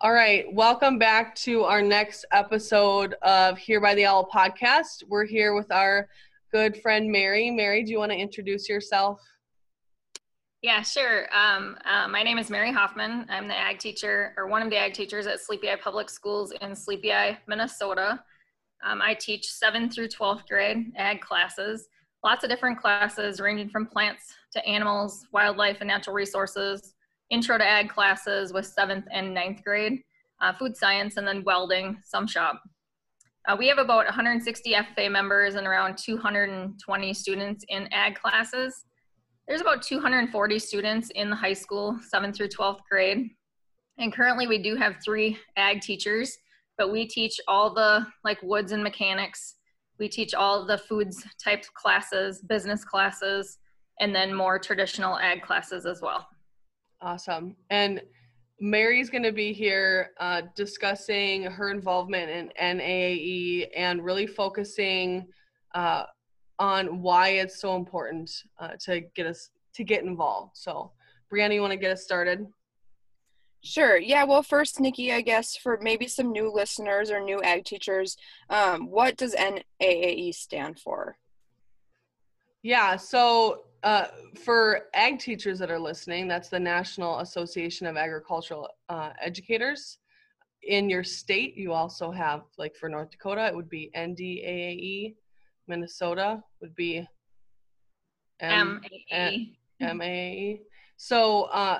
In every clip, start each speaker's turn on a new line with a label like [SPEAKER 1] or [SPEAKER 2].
[SPEAKER 1] All right, welcome back to our next episode of Here by the Owl podcast. We're here with our good friend Mary. Mary, do you want to introduce yourself?
[SPEAKER 2] Yeah, sure. Um, uh, my name is Mary Hoffman. I'm the ag teacher, or one of the ag teachers at Sleepy Eye Public Schools in Sleepy Eye, Minnesota. Um, I teach 7th through 12th grade ag classes, lots of different classes ranging from plants to animals, wildlife, and natural resources, intro to ag classes with seventh and ninth grade, uh, food science, and then welding, some shop. Uh, we have about 160 FFA members and around 220 students in ag classes. There's about 240 students in the high school, 7th through 12th grade. And currently we do have three ag teachers, but we teach all the like woods and mechanics. We teach all the foods type classes, business classes, and then more traditional ag classes as well.
[SPEAKER 1] Awesome. And Mary's going to be here uh, discussing her involvement in NAAE and really focusing uh, on why it's so important uh, to get us to get involved. So, Brianna, you want to get us started?
[SPEAKER 3] Sure. Yeah. Well, first, Nikki, I guess for maybe some new listeners or new ag teachers, um, what does NAAE stand for?
[SPEAKER 1] Yeah. So uh, for ag teachers that are listening, that's the National Association of Agricultural uh, Educators. In your state, you also have, like for North Dakota, it would be NDAAE. Minnesota would be
[SPEAKER 2] M- MAAE.
[SPEAKER 1] MAAE. So, uh,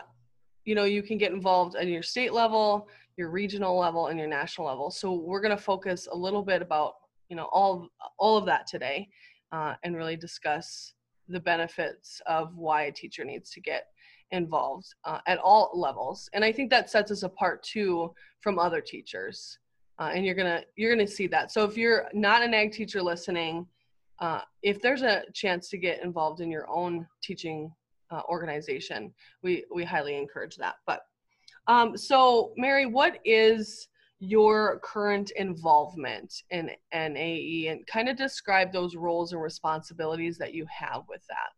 [SPEAKER 1] you know, you can get involved at your state level, your regional level, and your national level. So we're going to focus a little bit about, you know, all all of that today, uh, and really discuss the benefits of why a teacher needs to get involved uh, at all levels and i think that sets us apart too from other teachers uh, and you're gonna you're gonna see that so if you're not an ag teacher listening uh, if there's a chance to get involved in your own teaching uh, organization we we highly encourage that but um, so mary what is your current involvement in NAAE and kind of describe those roles and responsibilities that you have with that.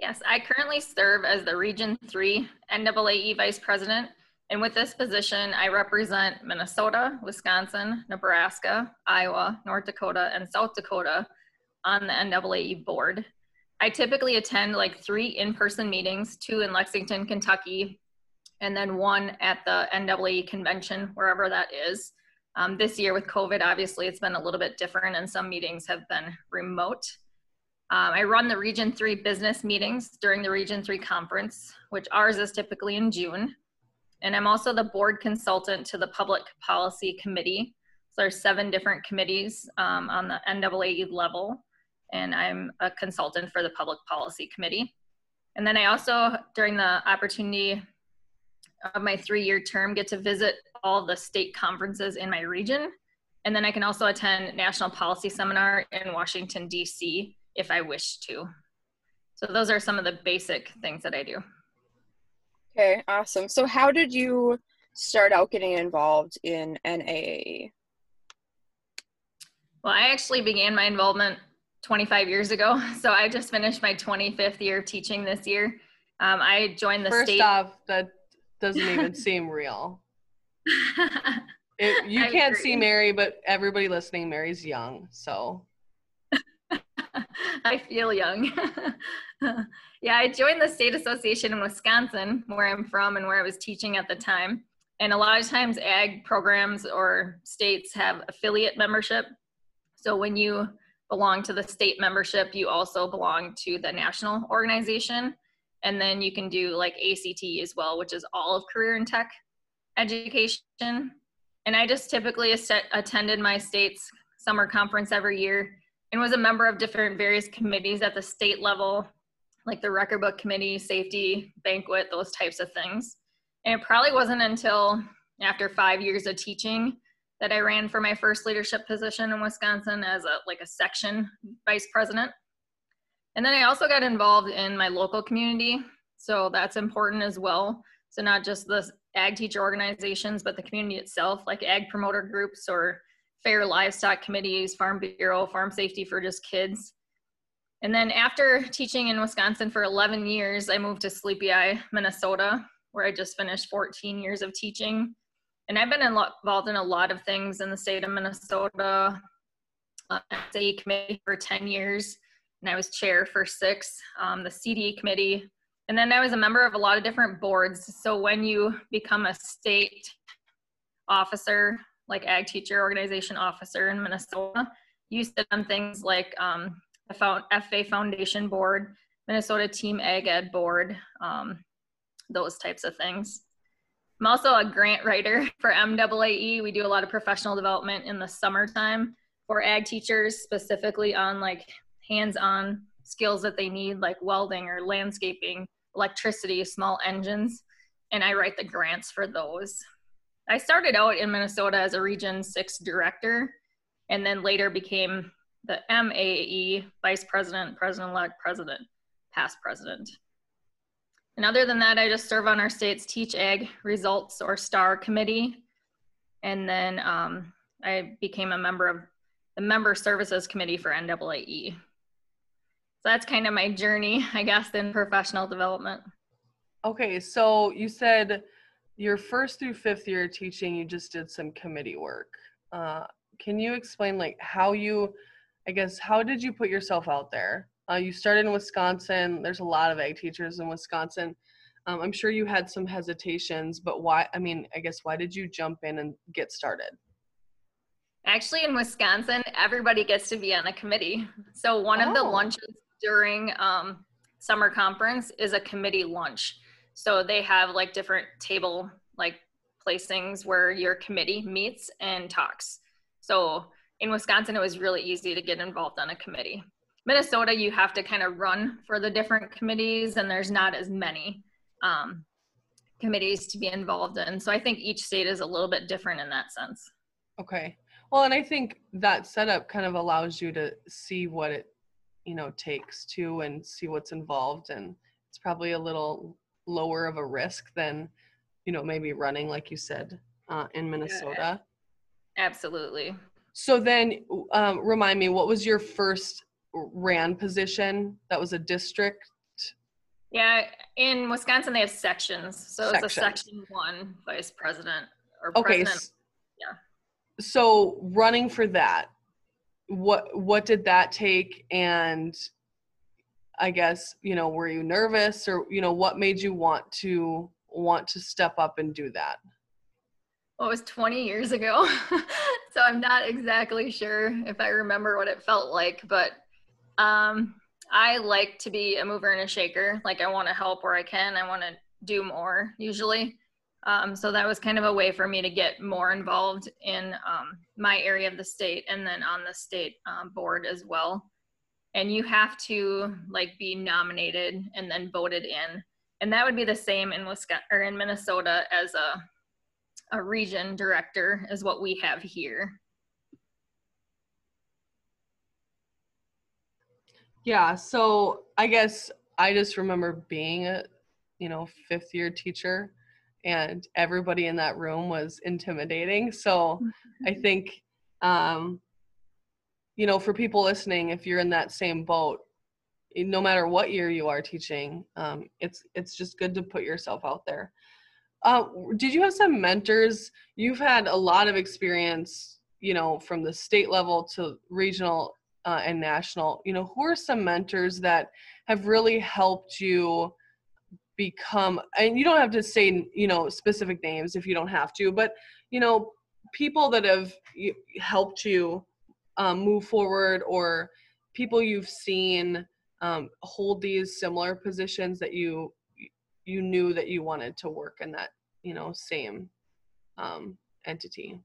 [SPEAKER 2] Yes, I currently serve as the Region 3 NAAE Vice President. And with this position, I represent Minnesota, Wisconsin, Nebraska, Iowa, North Dakota, and South Dakota on the NAAE board. I typically attend like three in person meetings, two in Lexington, Kentucky, and then one at the NAAE convention, wherever that is. Um, this year with COVID, obviously, it's been a little bit different, and some meetings have been remote. Um, I run the Region 3 business meetings during the Region 3 conference, which ours is typically in June. And I'm also the board consultant to the Public Policy Committee. So there's seven different committees um, on the NAAE level, and I'm a consultant for the Public Policy Committee. And then I also, during the opportunity of my three year term get to visit all the state conferences in my region. And then I can also attend national policy seminar in Washington, DC if I wish to. So those are some of the basic things that I do.
[SPEAKER 3] Okay, awesome. So how did you start out getting involved in NAAE?
[SPEAKER 2] Well, I actually began my involvement 25 years ago. So I just finished my 25th year of teaching this year. Um, I joined the
[SPEAKER 1] First
[SPEAKER 2] state.
[SPEAKER 1] First off, that doesn't even seem real. It, you I can't agree. see Mary, but everybody listening, Mary's young, so.
[SPEAKER 2] I feel young. yeah, I joined the state association in Wisconsin, where I'm from and where I was teaching at the time. And a lot of times, ag programs or states have affiliate membership. So when you belong to the state membership, you also belong to the national organization and then you can do like ACTE as well, which is all of career and tech education. And I just typically attended my state's summer conference every year and was a member of different various committees at the state level, like the record book committee, safety, banquet, those types of things. And it probably wasn't until after five years of teaching that I ran for my first leadership position in Wisconsin as a like a section vice president. And then I also got involved in my local community. So that's important as well. So not just the ag teacher organizations, but the community itself, like ag promoter groups or fair livestock committees, farm bureau, farm safety for just kids. And then after teaching in Wisconsin for 11 years, I moved to Sleepy Eye, Minnesota, where I just finished 14 years of teaching. And I've been involved in a lot of things in the state of Minnesota. Uh, SAE committee for 10 years, and I was chair for six, um, the CD committee. And then I was a member of a lot of different boards. So when you become a state officer, like ag teacher organization officer in Minnesota, you sit on things like um, the FFA Foundation Board, Minnesota Team Ag Ed Board, um, those types of things. I'm also a grant writer for MAAE. We do a lot of professional development in the summertime for ag teachers, specifically on like hands-on skills that they need, like welding or landscaping, electricity, small engines, and I write the grants for those. I started out in Minnesota as a Region 6 director and then later became the MAAE vice president, president elect, president, past president. And other than that, I just serve on our state's Teach Ag Results or STAR committee. And then um, I became a member of the Member Services Committee for NAAE. So that's kind of my journey, I guess, in professional development.
[SPEAKER 1] Okay, so you said your first through fifth year teaching, you just did some committee work. Uh, can you explain like how you i guess how did you put yourself out there uh, you started in wisconsin there's a lot of ag teachers in wisconsin um, i'm sure you had some hesitations but why i mean i guess why did you jump in and get started
[SPEAKER 2] actually in wisconsin everybody gets to be on a committee so one oh. of the oh. lunches during um, summer conference is a committee lunch so they have like different table like placings where your committee meets and talks so in Wisconsin, it was really easy to get involved on a committee. Minnesota, you have to kind of run for the different committees, and there's not as many um, committees to be involved in. So I think each state is a little bit different in that sense.
[SPEAKER 1] Okay. Well, and I think that setup kind of allows you to see what it, you know, takes to and see what's involved, and it's probably a little lower of a risk than, you know, maybe running like you said uh, in Minnesota. Yeah
[SPEAKER 2] Absolutely.
[SPEAKER 1] So then, um, remind me, what was your first RAN position? That was a district.
[SPEAKER 2] Yeah, in Wisconsin they have sections, so it's a section one vice president or okay, president. Yeah.
[SPEAKER 1] So running for that, what what did that take? And I guess you know, were you nervous, or you know, what made you want to want to step up and do that?
[SPEAKER 2] well, it was 20 years ago. so I'm not exactly sure if I remember what it felt like, but um, I like to be a mover and a shaker. Like I want to help where I can. I want to do more usually. Um, so that was kind of a way for me to get more involved in um, my area of the state and then on the state um, board as well. And you have to like be nominated and then voted in. And that would be the same in Wisconsin or in Minnesota as a a region director is what we have here.
[SPEAKER 1] Yeah, so I guess I just remember being a, you know, fifth year teacher and everybody in that room was intimidating. So I mm-hmm. think, um, you know, for people listening, if you're in that same boat, no matter what year you are teaching, um, it's it's just good to put yourself out there. Uh, did you have some mentors? You've had a lot of experience, you know, from the state level to regional uh, and national. You know, who are some mentors that have really helped you become? And you don't have to say, you know, specific names if you don't have to, but you know, people that have helped you um, move forward, or people you've seen um, hold these similar positions that you you knew that you wanted to work in that you know same um, entity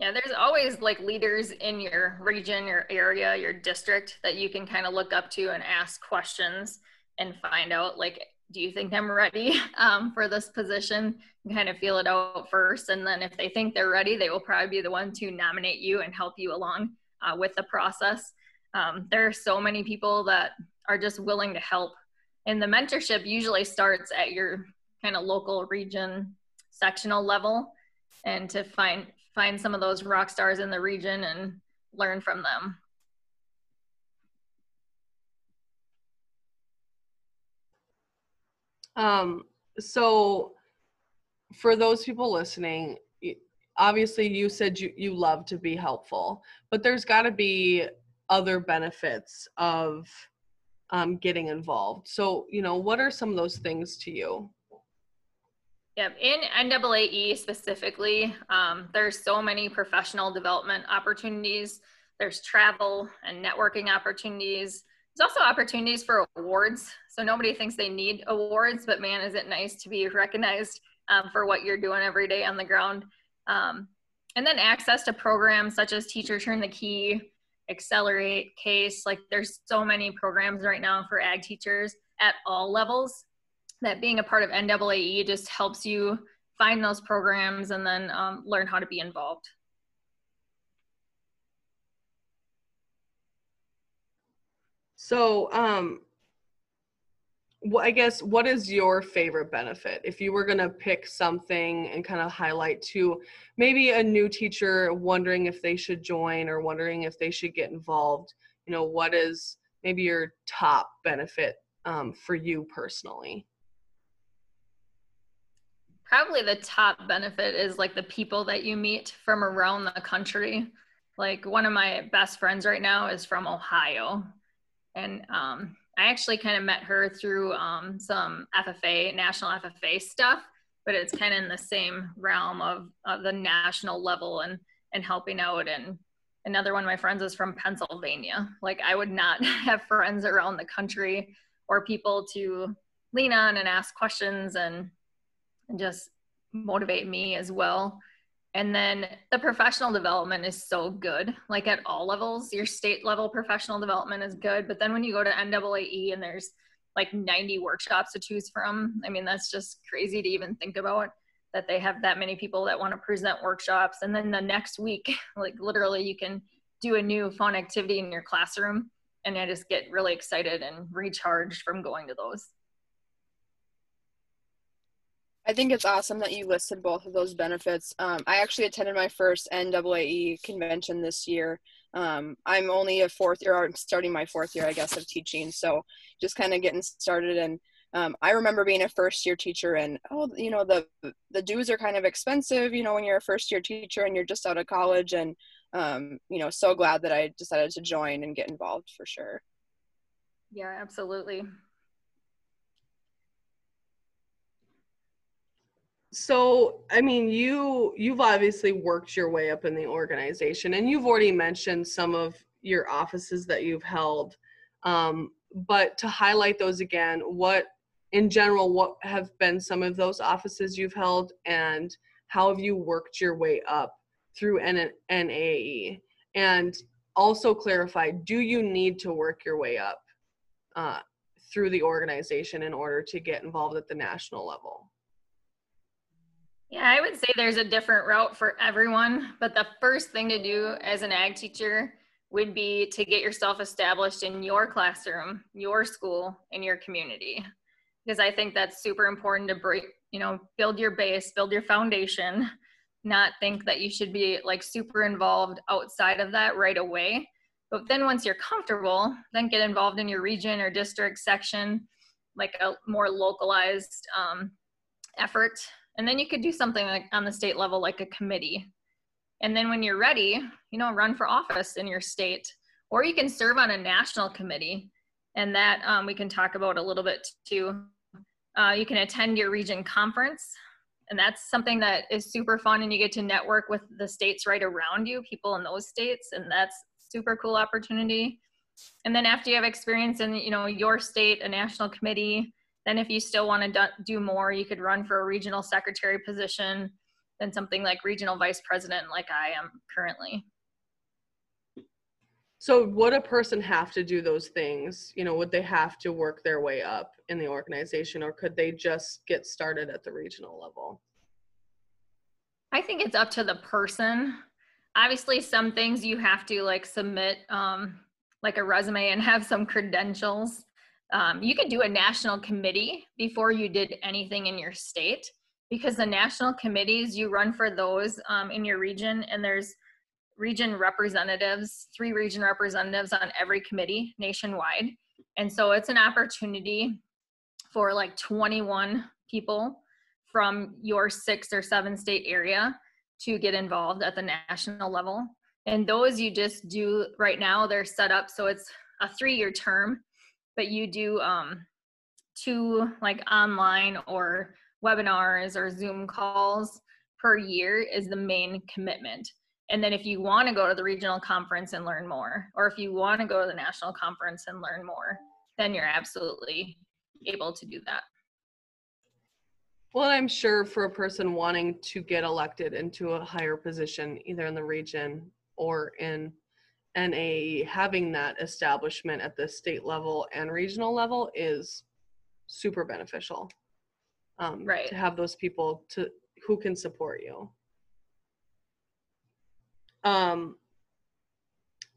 [SPEAKER 2] yeah there's always like leaders in your region your area your district that you can kind of look up to and ask questions and find out like do you think i'm ready um, for this position? And kind of feel it out first and then if they think they're ready they will probably be the one to nominate you and help you along uh, with the process. Um, there are so many people that are just willing to help and the mentorship usually starts at your kind of local region sectional level and to find find some of those rock stars in the region and learn from them.
[SPEAKER 1] Um, so for those people listening, obviously you said you, you love to be helpful, but there's got to be other benefits of um, getting involved. So, you know, what are some of those things to you?
[SPEAKER 2] Yep, in NAAE specifically, um, there's so many professional development opportunities. There's travel and networking opportunities. There's also opportunities for awards. So nobody thinks they need awards, but man, is it nice to be recognized um, for what you're doing every day on the ground. Um, and then access to programs such as Teacher Turn the Key, Accelerate, CASE. Like there's so many programs right now for ag teachers at all levels that being a part of NAAE just helps you find those programs and then um, learn how to be involved.
[SPEAKER 1] So, um, well, I guess what is your favorite benefit? If you were going to pick something and kind of highlight to maybe a new teacher wondering if they should join or wondering if they should get involved, you know, what is maybe your top benefit um, for you personally?
[SPEAKER 2] Probably the top benefit is like the people that you meet from around the country. Like one of my best friends right now is from Ohio. And um, I actually kind of met her through um, some FFA, national FFA stuff, but it's kind of in the same realm of, of the national level and, and helping out. And another one of my friends is from Pennsylvania. Like I would not have friends around the country or people to lean on and ask questions and, and just motivate me as well. And then the professional development is so good, like at all levels. Your state level professional development is good. But then when you go to NAAE and there's like 90 workshops to choose from, I mean, that's just crazy to even think about that they have that many people that want to present workshops. And then the next week, like literally, you can do a new fun activity in your classroom. And I just get really excited and recharged from going to those.
[SPEAKER 3] I think it's awesome that you listed both of those benefits. Um, I actually attended my first NAAE convention this year. Um, I'm only a fourth year, I'm starting my fourth year, I guess, of teaching. So just kind of getting started. And um, I remember being a first year teacher, and oh, you know, the the dues are kind of expensive, you know, when you're a first year teacher and you're just out of college. And um, you know, so glad that I decided to join and get involved for sure.
[SPEAKER 2] Yeah, absolutely.
[SPEAKER 1] So i mean you you've obviously worked your way up in the organization and you've already mentioned some of your offices that you've held. Um, but to highlight those again what in general what have been some of those offices you've held and how have you worked your way up through N- NAAE and also clarify do you need to work your way up uh, through the organization in order to get involved at the national level
[SPEAKER 2] yeah, I would say there's a different route for everyone, but the first thing to do as an ag teacher would be to get yourself established in your classroom, your school, in your community. Because I think that's super important to break, you know, build your base, build your foundation, not think that you should be like super involved outside of that right away. But then once you're comfortable, then get involved in your region or district section, like a more localized um, effort and then you could do something like on the state level, like a committee. And then when you're ready, you know, run for office in your state, or you can serve on a national committee. And that um, we can talk about a little bit too. Uh, you can attend your region conference. And that's something that is super fun. And you get to network with the states right around you, people in those states. And that's super cool opportunity. And then after you have experience in, you know, your state, a national committee, then if you still want to do more, you could run for a regional secretary position, then something like regional vice president like I am currently.
[SPEAKER 1] So would a person have to do those things? You know, would they have to work their way up in the organization or could they just get started at the regional level?
[SPEAKER 2] I think it's up to the person. Obviously, some things you have to like submit um, like a resume and have some credentials um, you could do a national committee before you did anything in your state because the national committees you run for those um, in your region and there's region representatives three region representatives on every committee nationwide and so it's an opportunity for like 21 people from your six or seven state area to get involved at the national level. And those you just do right now, they're set up so it's a three year term, but you do um, two like online or webinars or Zoom calls per year is the main commitment. And then if you want to go to the regional conference and learn more, or if you want to go to the national conference and learn more, then you're absolutely able to do that.
[SPEAKER 1] Well, I'm sure for a person wanting to get elected into a higher position, either in the region or in NAAE, having that establishment at the state level and regional level is super beneficial. Um,
[SPEAKER 2] Right.
[SPEAKER 1] To have those people to who can support you. Um,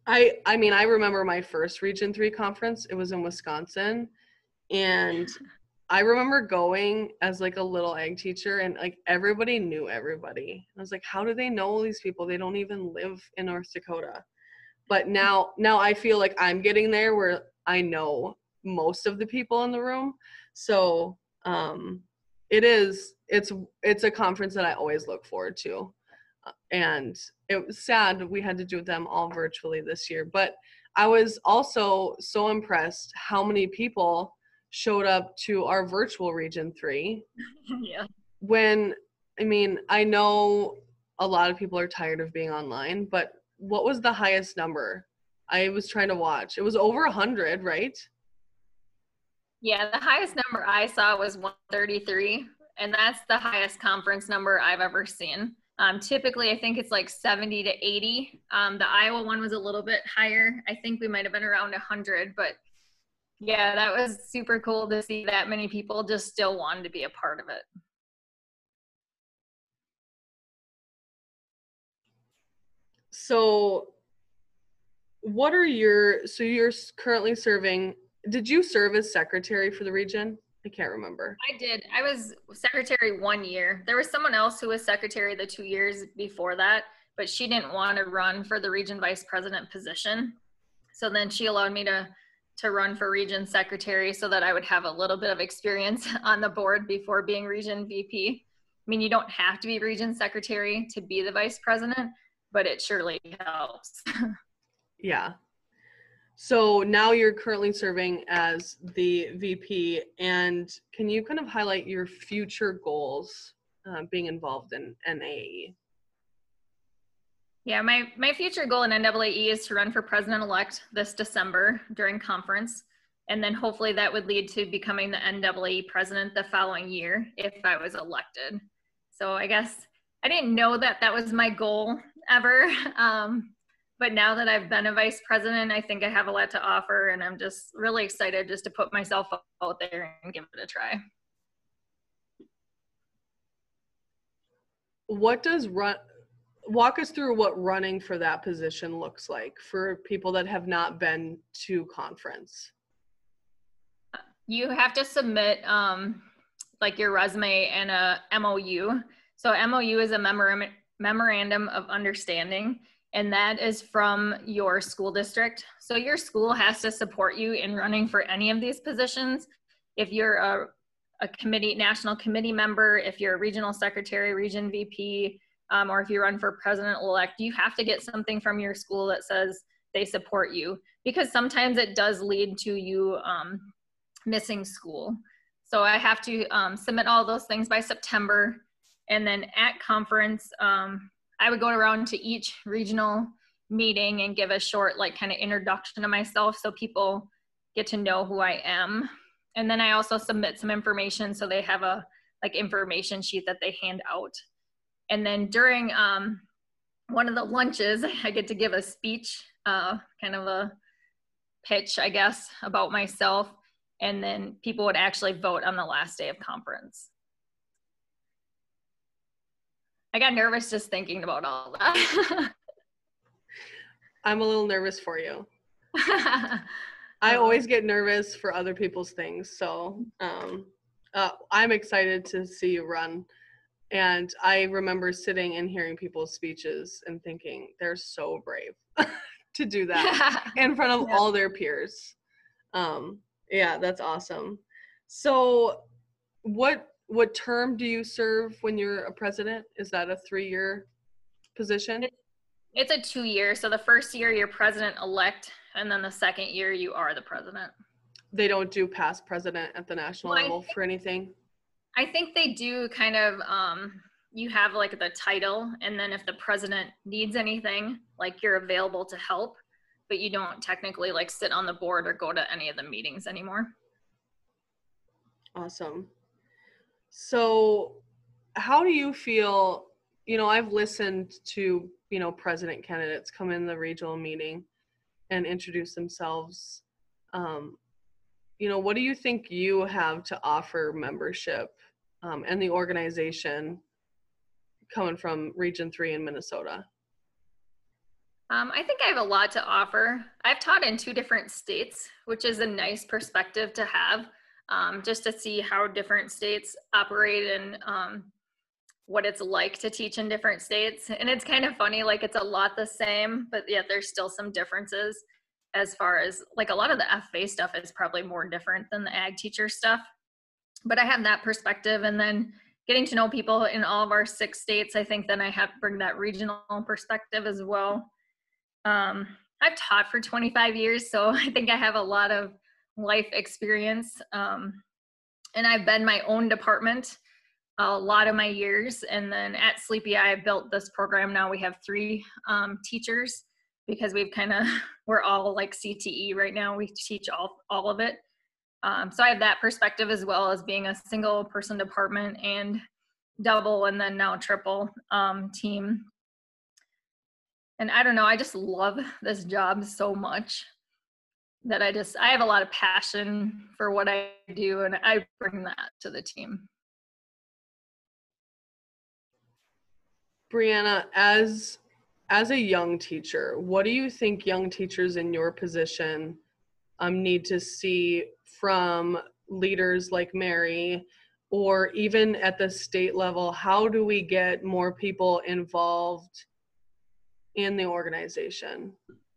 [SPEAKER 1] I I mean I remember my first Region Three conference. It was in Wisconsin, and I remember going as like a little ag teacher, and like everybody knew everybody. I was like, how do they know all these people? They don't even live in North Dakota. But now now I feel like I'm getting there where I know most of the people in the room. So um, it is it's it's a conference that I always look forward to. Uh, And it was sad we had to do them all virtually this year, but I was also so impressed how many people showed up to our virtual region 3
[SPEAKER 2] yeah.
[SPEAKER 1] when I mean, I know a lot of people are tired of being online, but what was the highest number? I was trying to watch. It was over a 100, right?
[SPEAKER 2] Yeah, the highest number I saw was 133, and that's the highest conference number I've ever seen. Um, typically, I think it's like 70 to 80. Um, the Iowa one was a little bit higher. I think we might have been around 100, but yeah, that was super cool to see that many people just still wanted to be a part of it.
[SPEAKER 1] So what are your so you're currently serving did you serve as secretary for the region? I can't remember.
[SPEAKER 2] I did. I was secretary one year. There was someone else who was secretary the two years before that, but she didn't want to run for the region vice president position. So then she allowed me to to run for region secretary so that I would have a little bit of experience on the board before being region VP. I mean, you don't have to be region secretary to be the vice president, but it surely helps.
[SPEAKER 1] Yeah. So now you're currently serving as the VP, and can you kind of highlight your future goals uh, being involved in NAAE?
[SPEAKER 2] Yeah, my, my future goal in NAAE is to run for president elect this December during conference. And then hopefully that would lead to becoming the NAAE president the following year if I was elected. So I guess I didn't know that that was my goal ever. Um, but now that I've been a vice president, I think I have a lot to offer. And I'm just really excited just to put myself out there and give it a try.
[SPEAKER 1] What does run? Walk us through what running for that position looks like for people that have not been to conference.
[SPEAKER 2] you have to submit um, like your resume and a MOU. So MOU is a memorandum memorandum of understanding, and that is from your school district. So your school has to support you in running for any of these positions. If you're a, a committee, national committee member, if you're a regional secretary, region VP, um, or if you run for president elect, you have to get something from your school that says they support you because sometimes it does lead to you um, missing school. So I have to um, submit all those things by September. And then at conference, um, I would go around to each regional meeting and give a short, like, kind of introduction to myself so people get to know who I am. And then I also submit some information so they have a like information sheet that they hand out. And then during um, one of the lunches, I get to give a speech, uh, kind of a pitch, I guess, about myself and then people would actually vote on the last day of conference. I got nervous just thinking about all that.
[SPEAKER 1] I'm a little nervous for you. I always get nervous for other people's things, so um, uh, I'm excited to see you run. And I remember sitting and hearing people's speeches and thinking they're so brave to do that in front of
[SPEAKER 2] Yeah.
[SPEAKER 1] all their peers. Um, yeah, that's awesome. So, what what term do you serve when you're a president? Is that a three year position?
[SPEAKER 2] It's a two year. So the first year you're president elect, and then the second year you are the president.
[SPEAKER 1] They don't do past president at the national
[SPEAKER 2] Well,
[SPEAKER 1] level
[SPEAKER 2] think-
[SPEAKER 1] for anything.
[SPEAKER 2] I think they do kind of um you have like the title and then if the president needs anything, like you're available to help, but you don't technically like sit on the board or go to any of the meetings anymore.
[SPEAKER 1] Awesome. So, how do you feel? You know, I've listened to, you know, president candidates come in the regional meeting and introduce themselves. Um, you know, what do you think you have to offer membership um, and the organization coming from Region 3 in Minnesota?
[SPEAKER 2] Um, I think I have a lot to offer. I've taught in two different states, which is a nice perspective to have, um, just to see how different states operate and um, what it's like to teach in different states. And it's kind of funny, like it's a lot the same, but yet there's still some differences as far as like a lot of the FFA stuff is probably more different than the ag teacher stuff. But I have that perspective, and then getting to know people in all of our six states, I think then I have bring that regional perspective as well. Um, I've taught for 25 years, so I think I have a lot of life experience. Um, and I've been my own department a lot of my years. And then at Sleepy Eye, I built this program. Now we have three um, teachers because we've kind of, we're all like CTE right now. We teach all, all of it. Um, so I have that perspective as well as being a single person department and double and then now triple um, team and I don't know, I just love this job so much that I just I have a lot of passion for what I do and I bring that to the team.
[SPEAKER 1] Brianna, as as a young teacher, what do you think young teachers in your position um, need to see from leaders like Mary, or even at the state level? How do we get more people involved in the organization?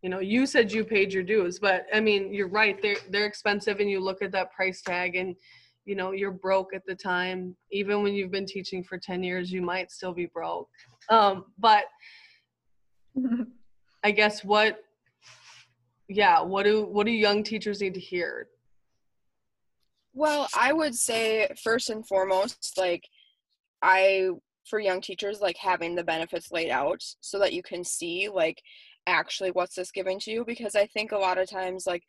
[SPEAKER 1] You know, you said you paid your dues, but I mean, you're right. They're they're expensive, and you look at that price tag, and you know you're broke at the time. Even when you've been teaching for ten years, you might still be broke. Um, but I guess what, yeah, what do what do young teachers need to hear?
[SPEAKER 3] Well, I would say first and foremost, like I for young teachers, like having the benefits laid out so that you can see like actually what's this giving to you because I think a lot of times like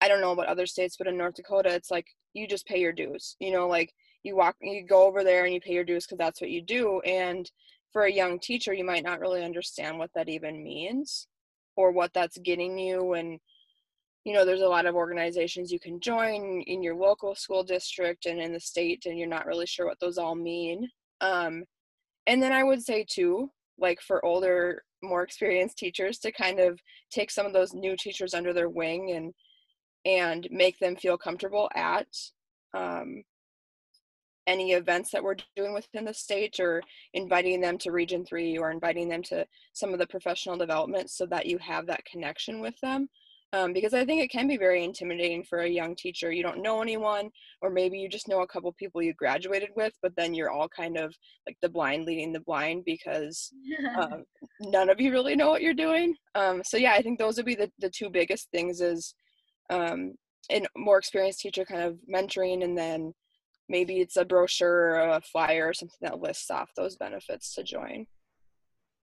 [SPEAKER 3] I don't know about other states, but in North Dakota it's like you just pay your dues. You know, like you walk you go over there and you pay your dues because that's what you do and for a young teacher you might not really understand what that even means or what that's getting you and you know there's a lot of organizations you can join in your local school district and in the state and you're not really sure what those all mean um, and then i would say too like for older more experienced teachers to kind of take some of those new teachers under their wing and and make them feel comfortable at um, any events that we're doing within the state or inviting them to region 3 or inviting them to some of the professional development so that you have that connection with them um, because I think it can be very intimidating for a young teacher. You don't know anyone, or maybe you just know a couple people you graduated with, but then you're all kind of like the blind leading the blind because um, none of you really know what you're doing. Um, so yeah, I think those would be the, the two biggest things is um, a more experienced teacher kind of mentoring, and then maybe it's a brochure or a flyer or something that lists off those benefits to join.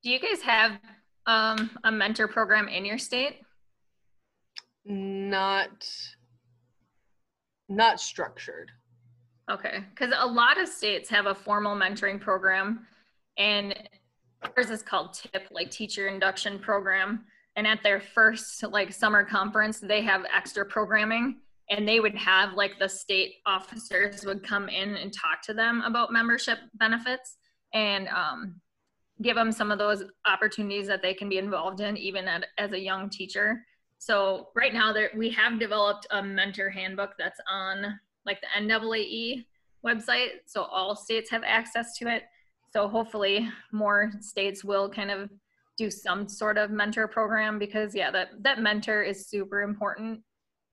[SPEAKER 2] Do you guys have um, a mentor program in your state?
[SPEAKER 1] Not not structured.
[SPEAKER 2] Okay, because a lot of states have a formal mentoring program, and ours is called TIP, like Teacher Induction Program. And at their first like summer conference, they have extra programming, and they would have like the state officers would come in and talk to them about membership benefits and um, give them some of those opportunities that they can be involved in, even at, as a young teacher. So right now, there we have developed a mentor handbook that's on like the NAAE website, so all states have access to it. So hopefully, more states will kind of do some sort of mentor program because yeah, that that mentor is super important.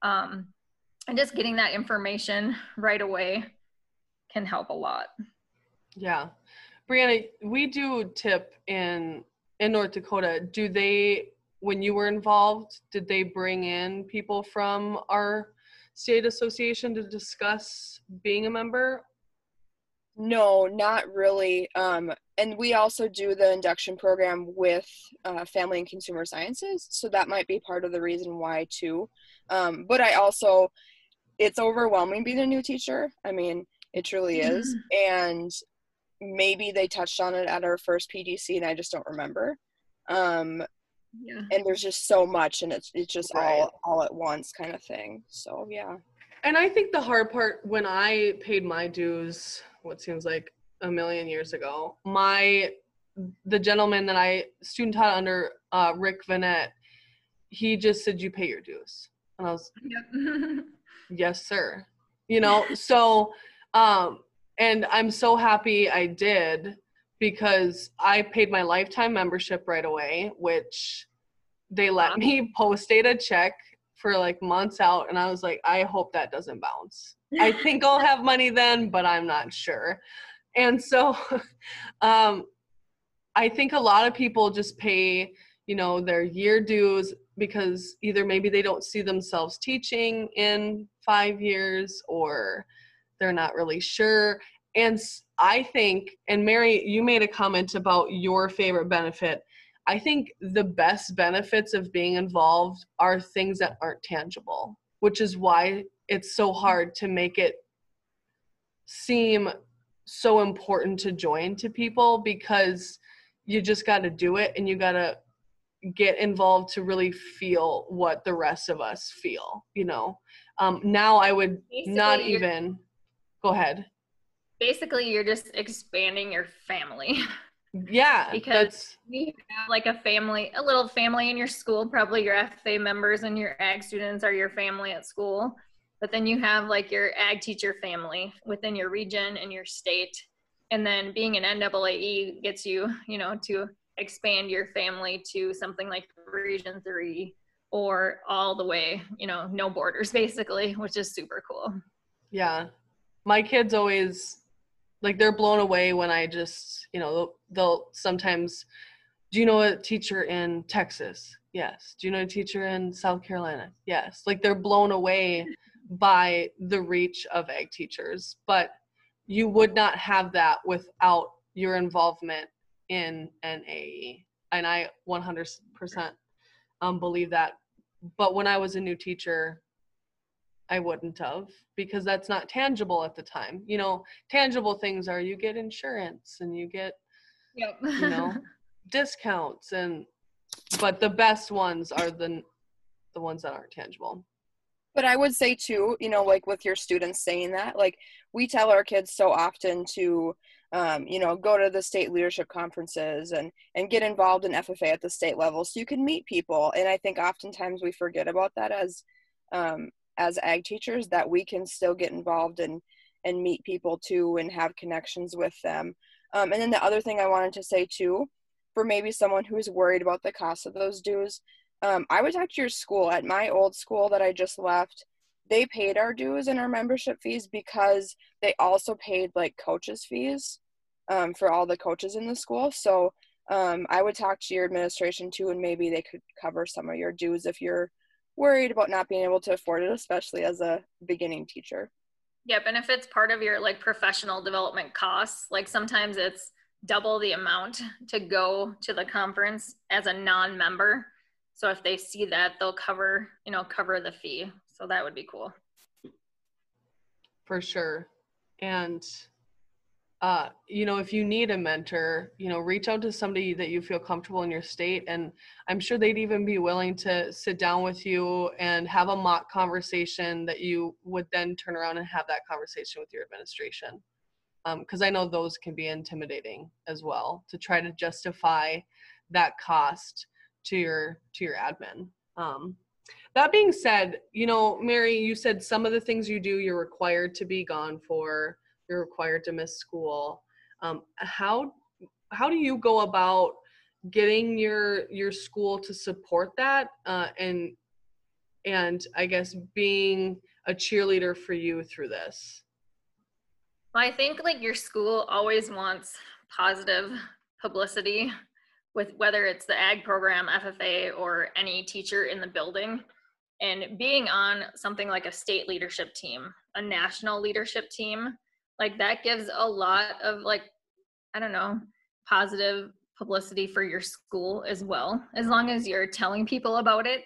[SPEAKER 2] Um, and just getting that information right away can help a lot.
[SPEAKER 1] Yeah. Brianna, we do tip in in North Dakota. Do they when you were involved, did they bring in people from our state association to discuss being a member?
[SPEAKER 3] No, not really. Um, and we also do the induction program with uh, Family and Consumer Sciences, so that might be part of the reason why too. Um, but I also, it's overwhelming being a new teacher. I mean, it truly is, and maybe they touched on it at our first PDC, and I just don't remember. Um,
[SPEAKER 2] Yeah.
[SPEAKER 3] and there's just so much, and it's it's just
[SPEAKER 1] Right.
[SPEAKER 3] all all at once kind of thing. So yeah.
[SPEAKER 1] And I think the hard part when I paid my dues, what seems like a million years ago, my the gentleman that I student taught under, uh, Rick Vanette, he just said, "You pay your dues," and I was,
[SPEAKER 2] Yep.
[SPEAKER 1] "Yes, sir." You know, so um, and I'm so happy I did because I paid my lifetime membership right away, which they let me post date a check for like months out, and I was like, I hope that doesn't bounce. I think I'll have money then, but I'm not sure. And so um I think a lot of people just pay, you know, their year dues because either maybe they don't see themselves teaching in 5 years or they're not really sure. And I think and Mary, you made a comment about your favorite benefit. I think the best benefits of being involved are things that aren't tangible, which is why it's so hard to make it seem so important to join to people because you just got to do it and you got to get involved to really feel what the rest of us feel you know um now i would not
[SPEAKER 2] Basically, you're-
[SPEAKER 1] even go ahead
[SPEAKER 2] Basically, you're just expanding your family.
[SPEAKER 1] yeah
[SPEAKER 2] Because- you have like a family, a little family in your school. Probably your FFA members and your ag students are your family at school. But then you have like your ag teacher family within your region and your state. And then being an NAAE gets you, you know, to expand your family to something like Region 3 or all the way, you know, no borders basically, which is super cool.
[SPEAKER 1] Yeah. My kids always like they're blown away when I just, you know, they'll, they'll sometimes do you know a teacher in Texas? Yes. Do you know a teacher in South Carolina? Yes. Like they're blown away by the reach of ag teachers, but you would not have that without your involvement in NAAE. And I 100% um, believe that. But when I was a new teacher, I wouldn't have because that's not tangible at the time. You know, tangible things are you get insurance and you get
[SPEAKER 2] Yep.
[SPEAKER 1] you know discounts and but the best ones are the the ones that aren't tangible.
[SPEAKER 3] But I would say too, you know, like with your students saying that, like we tell our kids so often to, um, you know, go to the state leadership conferences and and get involved in FFA at the state level, so you can meet people. And I think oftentimes we forget about that as, um, as ag teachers, that we can still get involved and and meet people too and have connections with them. Um, and then the other thing I wanted to say too, for maybe someone who's worried about the cost of those dues, um, I would talk to your school. At my old school that I just left, they paid our dues and our membership fees because they also paid like coaches fees um, for all the coaches in the school. So um, I would talk to your administration too, and maybe they could cover some of your dues if you're worried about not being able to afford it, especially as a beginning teacher.
[SPEAKER 2] Yep, and if it's part of your like professional development costs, like sometimes it's double the amount to go to the conference as a non-member. So if they see that, they'll cover, you know, cover the fee. So that would be cool.
[SPEAKER 1] for sure and uh you know if you need a mentor you know reach out to somebody that you feel comfortable in your state and i'm sure they'd even be willing to sit down with you and have a mock conversation that you would then turn around and have that conversation with your administration because i know those can be intimidating as well to try to justify that cost to your to your admin um, that being said, you know, Mary, you said some of the things you do, you're required to be gone for. You're required to miss school. Um, how how do you go about getting your your school to support that uh, and and I guess being a cheerleader for you through this?
[SPEAKER 2] Well, I think like your school always wants positive publicity with whether it's the ag program, FFA, or any teacher in the building. And being on something like a state leadership team, a national leadership team, like that gives a lot of like, I don't know, positive publicity for your school as well, as long as you're telling people about it.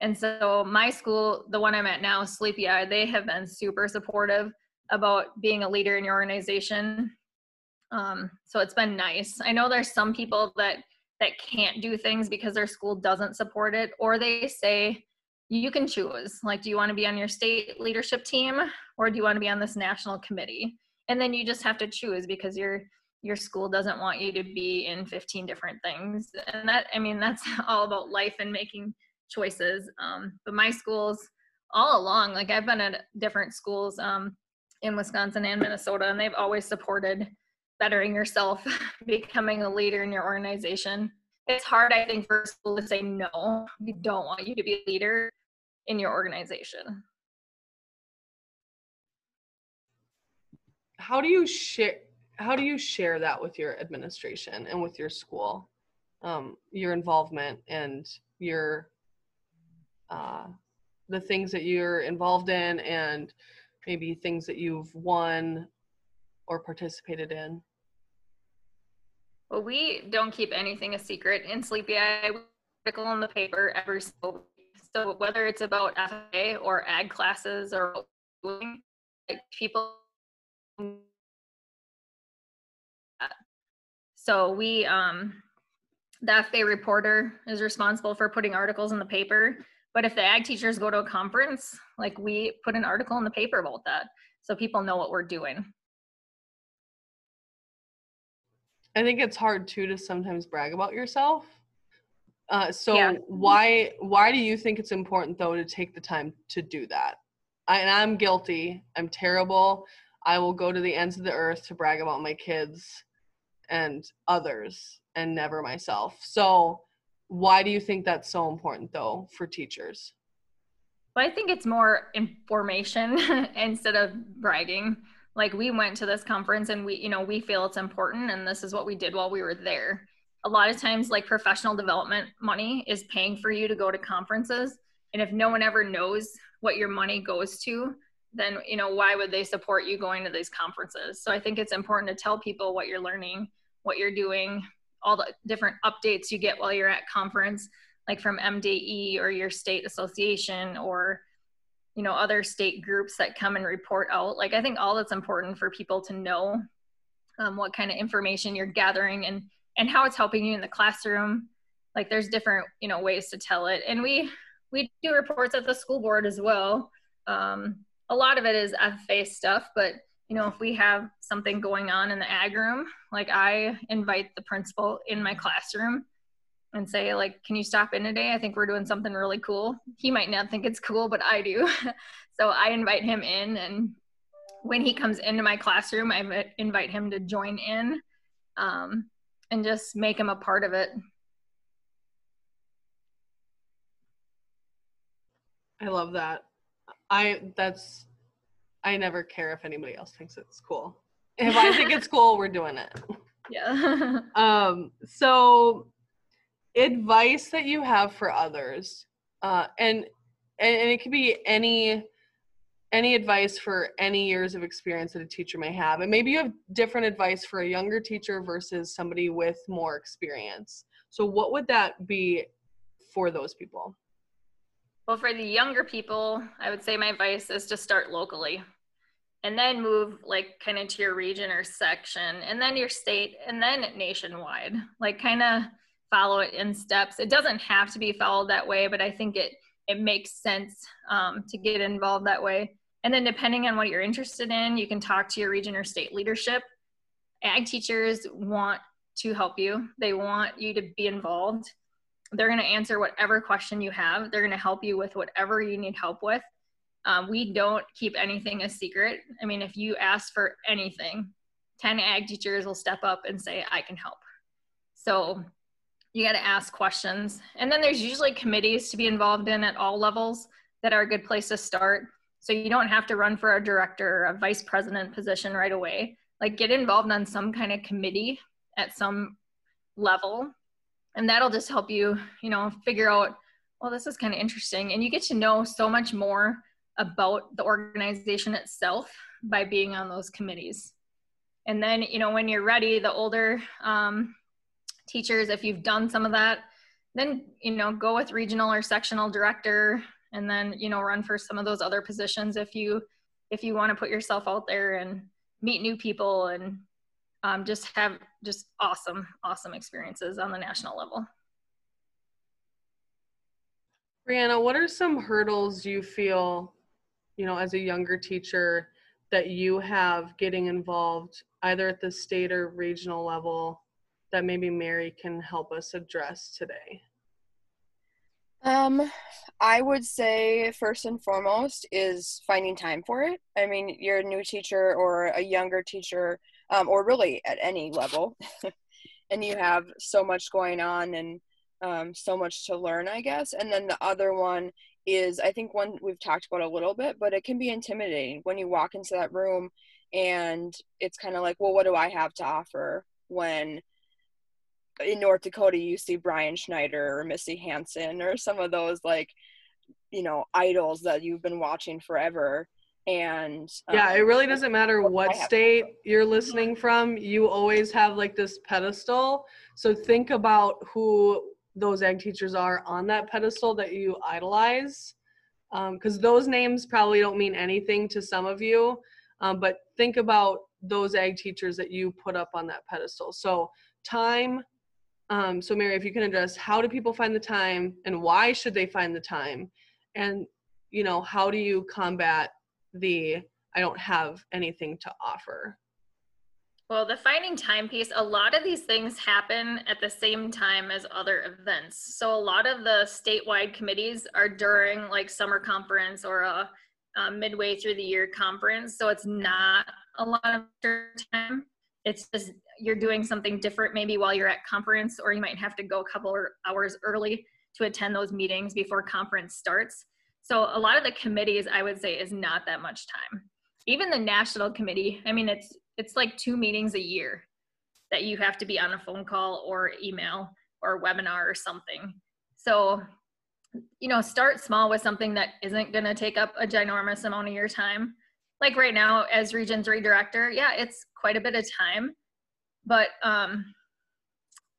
[SPEAKER 2] And so my school, the one I'm at now, Sleepy Eye, they have been super supportive about being a leader in your organization. Um, so it's been nice. I know there's some people that that can't do things because their school doesn't support it, or they say you can choose. Like, do you want to be on your state leadership team, or do you want to be on this national committee? And then you just have to choose because your your school doesn't want you to be in 15 different things. And that, I mean, that's all about life and making choices. Um, but my schools all along, like I've been at different schools. Um, in Wisconsin and Minnesota, and they've always supported bettering yourself, becoming a leader in your organization. It's hard, I think, for school to say no. We don't want you to be a leader in your organization.
[SPEAKER 1] How do you share? How do you share that with your administration and with your school? Um, your involvement and your uh, the things that you're involved in and maybe things that you've won or participated in?
[SPEAKER 2] Well, we don't keep anything a secret. In Sleepy Eye, article in the paper every so so whether it's about FFA or ag classes or people. So we, um, the FFA reporter is responsible for putting articles in the paper but if the ag teachers go to a conference, like we put an article in the paper about that so people know what we're doing.
[SPEAKER 1] I think it's hard too to sometimes brag about yourself. Uh, so yeah. why why do you think it's important though to take the time to do that? I, and I'm guilty. I'm terrible. I will go to the ends of the earth to brag about my kids and others and never myself. So why do you think that's so important though for teachers?
[SPEAKER 2] Well, I think it's more information instead of bragging. Like we went to this conference and we, you know, we feel it's important and this is what we did while we were there. A lot of times like professional development money is paying for you to go to conferences. And if no one ever knows what your money goes to, then you know why would they support you going to these conferences? So I think it's important to tell people what you're learning, what you're doing, all the different updates you get while you're at conference, like from MDE or your state association or you know other state groups that come and report out. Like I think all that's important for people to know um, what kind of information you're gathering and and how it's helping you in the classroom. Like there's different you know ways to tell it, and we we do reports at the school board as well. Um, a lot of it is FFA stuff, but you know, if we have something going on in the ag room, like I invite the principal in my classroom and say, like, can you stop in today? I think we're doing something really cool. He might not think it's cool, but I do. so I invite him in and when he comes into my classroom, I invite him to join in um, and just make him a part of it.
[SPEAKER 1] I love that. I that's I never care if anybody else thinks it's cool. If I think it's cool, we're doing it.
[SPEAKER 2] Yeah.
[SPEAKER 1] um, so advice that you have for others, uh, and and it could be any any advice for any years of experience that a teacher may have. And maybe you have different advice for a younger teacher versus somebody with more experience. So what would that be for those people?
[SPEAKER 2] Well, for the younger people, I would say my advice is to start locally and then move like kind of to your region or section and then your state and then nationwide. Like kind of follow it in steps. It doesn't have to be followed that way, but I think it it makes sense um, to get involved that way. And then depending on what you're interested in, you can talk to your region or state leadership. Ag teachers want to help you. They want you to be involved they're going to answer whatever question you have. They're going to help you with whatever you need help with. Um, we don't keep anything a secret. I mean, if you ask for anything, 10 ag teachers will step up and say, I can help. So you got to ask questions. And then there's usually committees to be involved in at all levels that are a good place to start. So you don't have to run for a director or a vice president position right away. Like get involved on some kind of committee at some level. And that'll just help you, you know, figure out, well, this is kind of interesting. And you get to know so much more about the organization itself by being on those committees. And then, you know, when you're ready, the older um, teachers, if you've done some of that, then, you know, go with regional or sectional director and then, you know, run for some of those other positions if you, if you want to put yourself out there and meet new people and um, just have just awesome, awesome experiences on the national level.
[SPEAKER 1] Brianna, what are some hurdles you feel, you know, as a younger teacher that you have getting involved either at the state or regional level that maybe Mary can help us address today?
[SPEAKER 3] Um, I would say first and foremost is finding time for it. I mean, you're a new teacher or a younger teacher, um, or really at any level, and you have so much going on and um, so much to learn, I guess. And then the other one is, I think one we've talked about a little bit, but it can be intimidating when you walk into that room and it's kind of like, well, what do I have to offer? When in North Dakota you see Brian Schneider or Missy Hansen or some of those like you know idols that you've been watching forever and
[SPEAKER 1] um, yeah it really doesn't matter what state you're listening from you always have like this pedestal. So think about who those ag teachers are on that pedestal that you idolize because um, those names probably don't mean anything to some of you um, but think about those ag teachers that you put up on that pedestal. So time um, so Mary, if you can address how do people find the time and why should they find the time? And, you know, how do you combat the I don't have anything to offer?
[SPEAKER 2] Well, the finding time piece, a lot of these things happen at the same time as other events. So a lot of the statewide committees are during like summer conference or a, a midway through the year conference. So it's not a lot of time. It's just you're doing something different maybe while you're at conference, or you might have to go a couple hours early to attend those meetings before conference starts. So a lot of the committees, I would say, is not that much time. Even the national committee, I mean, it's it's like two meetings a year that you have to be on a phone call or email or webinar or something. So, you know, start small with something that isn't going to take up a ginormous amount of your time. Like right now, as Region 3 director, yeah, it's quite a bit of time but um,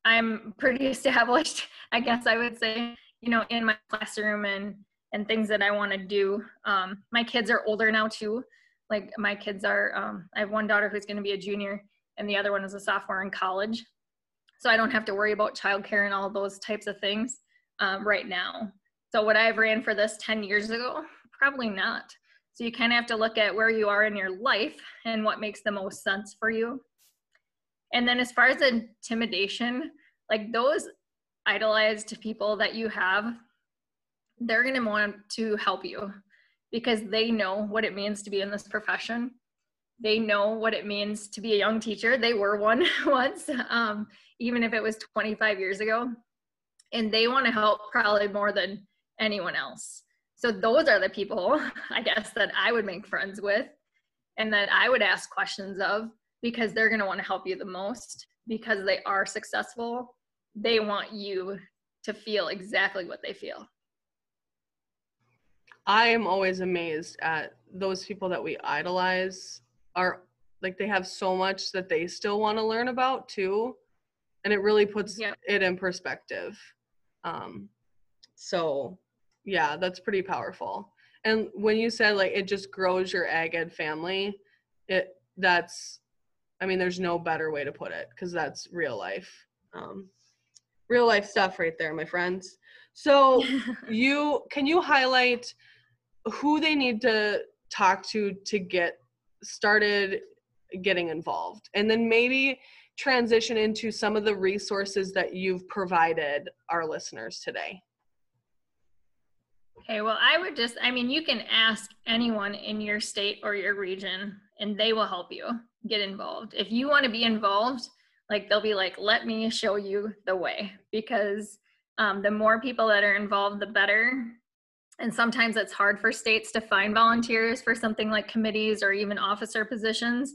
[SPEAKER 2] I'm pretty established, I guess I would say, you know, in my classroom and and things that I want to do. Um, my kids are older now too. Like my kids are, um, I have one daughter who's going to be a junior, and the other one is a sophomore in college. So I don't have to worry about childcare and all those types of things um, right now. So would I have ran for this 10 years ago? Probably not. So you kind of have to look at where you are in your life and what makes the most sense for you and then as far as intimidation, like those idolized people that you have, they're going to want to help you because they know what it means to be in this profession. They know what it means to be a young teacher. They were one once, um, even if it was 25 years ago. And they want to help probably more than anyone else. So those are the people, I guess, that I would make friends with and that I would ask questions of because they're going to want to help you the most because they are successful. They want you to feel exactly what they feel.
[SPEAKER 1] I am always amazed at those people that we idolize are like they have so much that they still want to learn about too and it really puts it in perspective um so yeah that's pretty powerful and when you said like it just grows your ag ed family it that's I mean, there's no better way to put it because that's real life. Um, real life stuff right there, my friends. So you can you highlight who they need to talk to to get started getting involved and then maybe transition into some of the resources that you've provided our listeners today.
[SPEAKER 2] Okay, well, I would just, I mean, you can ask anyone in your state or your region and they will help you get involved. If you want to be involved, like they'll be like, let me show you the way because um, the more people that are involved, the better. And sometimes it's hard for states to find volunteers for something like committees or even officer positions,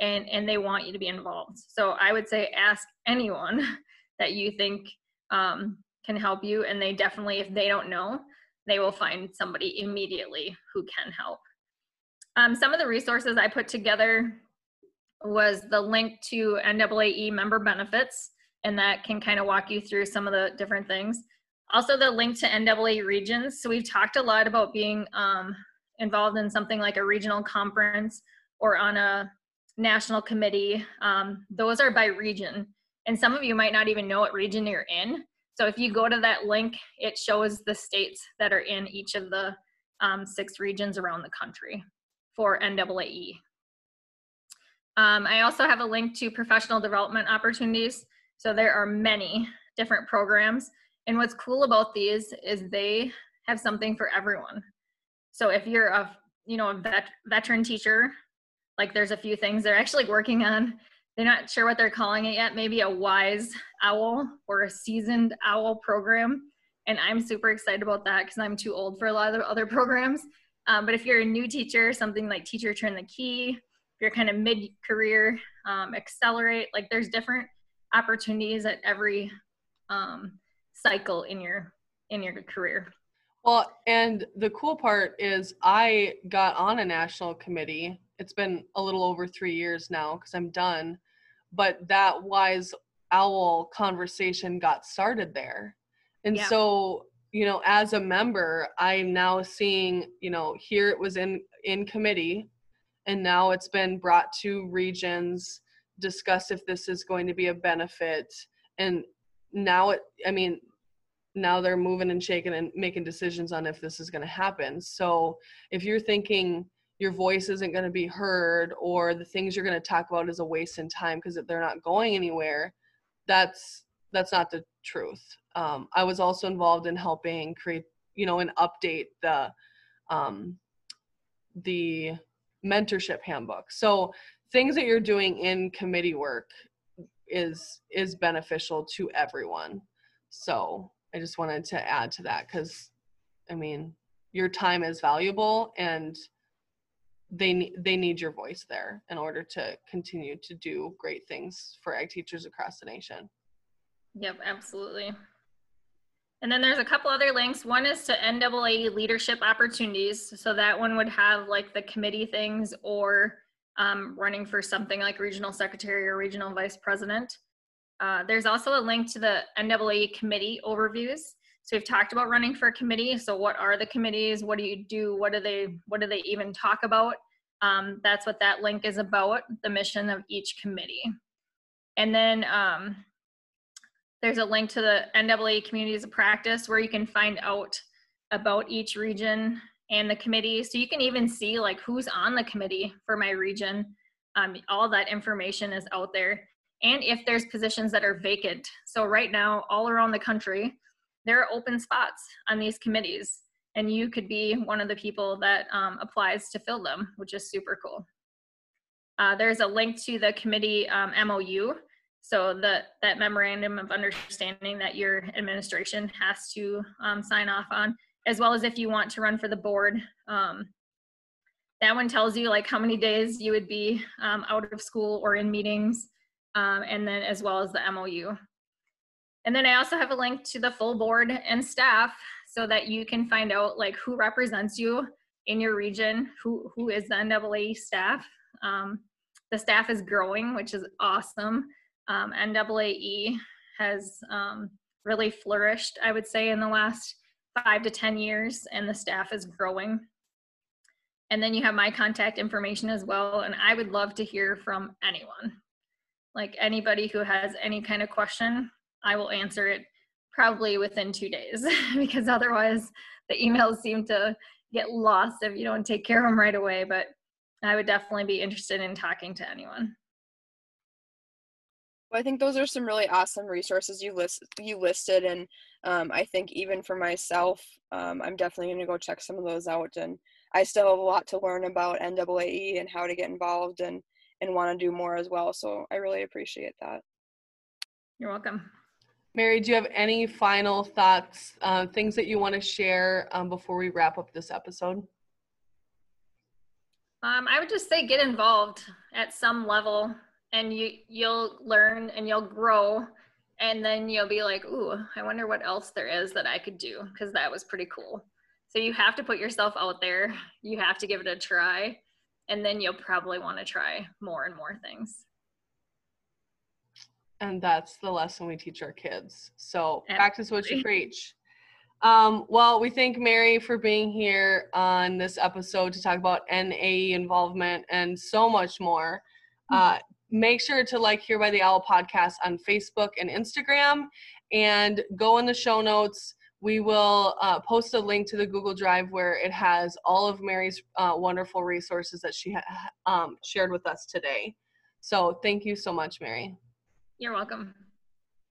[SPEAKER 2] and, and they want you to be involved. So I would say ask anyone that you think um, can help you, and they definitely, if they don't know, they will find somebody immediately who can help. Um, some of the resources I put together was the link to NAAE member benefits, and that can kind of walk you through some of the different things. Also, the link to NAAE regions. So we've talked a lot about being um, involved in something like a regional conference or on a national committee. Um, those are by region, and some of you might not even know what region you're in. So if you go to that link, it shows the states that are in each of the um, six regions around the country for NAAE. Um, I also have a link to professional development opportunities. So there are many different programs. And what's cool about these is they have something for everyone. So if you're a you know a vet, veteran teacher, like there's a few things they're actually working on they're not sure what they're calling it yet, maybe a wise owl or a seasoned owl program. And I'm super excited about that because I'm too old for a lot of the other programs. Um, but if you're a new teacher, something like Teacher Turn the Key, if you're kind of mid career, um, accelerate, like there's different opportunities at every um, cycle in your in your career.
[SPEAKER 1] Well, and the cool part is I got on a national committee. It's been a little over three years now because I'm done but that wise owl conversation got started there and yeah. so you know as a member i'm now seeing you know here it was in in committee and now it's been brought to regions discuss if this is going to be a benefit and now it i mean now they're moving and shaking and making decisions on if this is going to happen. So if you're thinking your voice isn't going to be heard or the things you're going to talk about is a waste in time because they're not going anywhere that's that's not the truth. Um, i was also involved in helping create you know and update the um, the mentorship handbook. So things that you're doing in committee work is is beneficial to everyone so i just wanted to add to that because i mean your time is valuable and they they need your voice there in order to continue to do great things for ag teachers across the nation.
[SPEAKER 2] Yep, absolutely. And then there's a couple other links. One is to NAAE leadership opportunities. So that one would have like the committee things or um, running for something like regional secretary or regional vice president. Uh, there's also a link to the NAAE committee overviews. So we've talked about running for a committee. So what are the committees? What do you do? What do they what do they even talk about? Um, that's what that link is about, the mission of each committee. And then um, there's a link to the NAAE Communities of Practice where you can find out about each region and the committee. So you can even see like who's on the committee for my region. Um, all that information is out there. And if there's positions that are vacant. So right now, all around the country, there are open spots on these committees and you could be one of the people that um, applies to fill them which is super cool uh, there's a link to the committee um, mou so the, that memorandum of understanding that your administration has to um, sign off on as well as if you want to run for the board um, that one tells you like how many days you would be um, out of school or in meetings um, and then as well as the mou and then I also have a link to the full board and staff so that you can find out like who represents you in your region, who, who is the NAAE staff. Um, the staff is growing, which is awesome. Um, NAAE has um, really flourished, I would say, in the last five to 10 years, and the staff is growing. And then you have my contact information as well, and I would love to hear from anyone. Like anybody who has any kind of question, I will answer it probably within two days because otherwise the emails seem to get lost if you don't take care of them right away. But I would definitely be interested in talking to anyone.
[SPEAKER 3] Well, I think those are some really awesome resources you list you listed, and um, I think even for myself, um, I'm definitely going to go check some of those out. And I still have a lot to learn about NAAE and how to get involved and and want to do more as well. So I really appreciate that.
[SPEAKER 2] You're welcome.
[SPEAKER 1] Mary, do you have any final thoughts, uh, things that you want to share um, before we wrap up this episode?
[SPEAKER 2] Um, I would just say get involved at some level and you you'll learn and you'll grow and then you'll be like, ooh, I wonder what else there is that I could do because that was pretty cool. So you have to put yourself out there. You have to give it a try and then you'll probably want to try more and more things.
[SPEAKER 1] And that's the lesson we teach our kids. So
[SPEAKER 2] Absolutely.
[SPEAKER 1] practice what you preach. Um, well, we thank Mary for being here on this episode to talk about NAAE involvement and so much more. Uh, make sure to like Here by the Owl podcast on Facebook and Instagram and go in the show notes. We will uh, post a link to the Google Drive where it has all of Mary's uh, wonderful resources that she ha- um, shared with us today. So thank you so much, Mary.
[SPEAKER 2] You're welcome.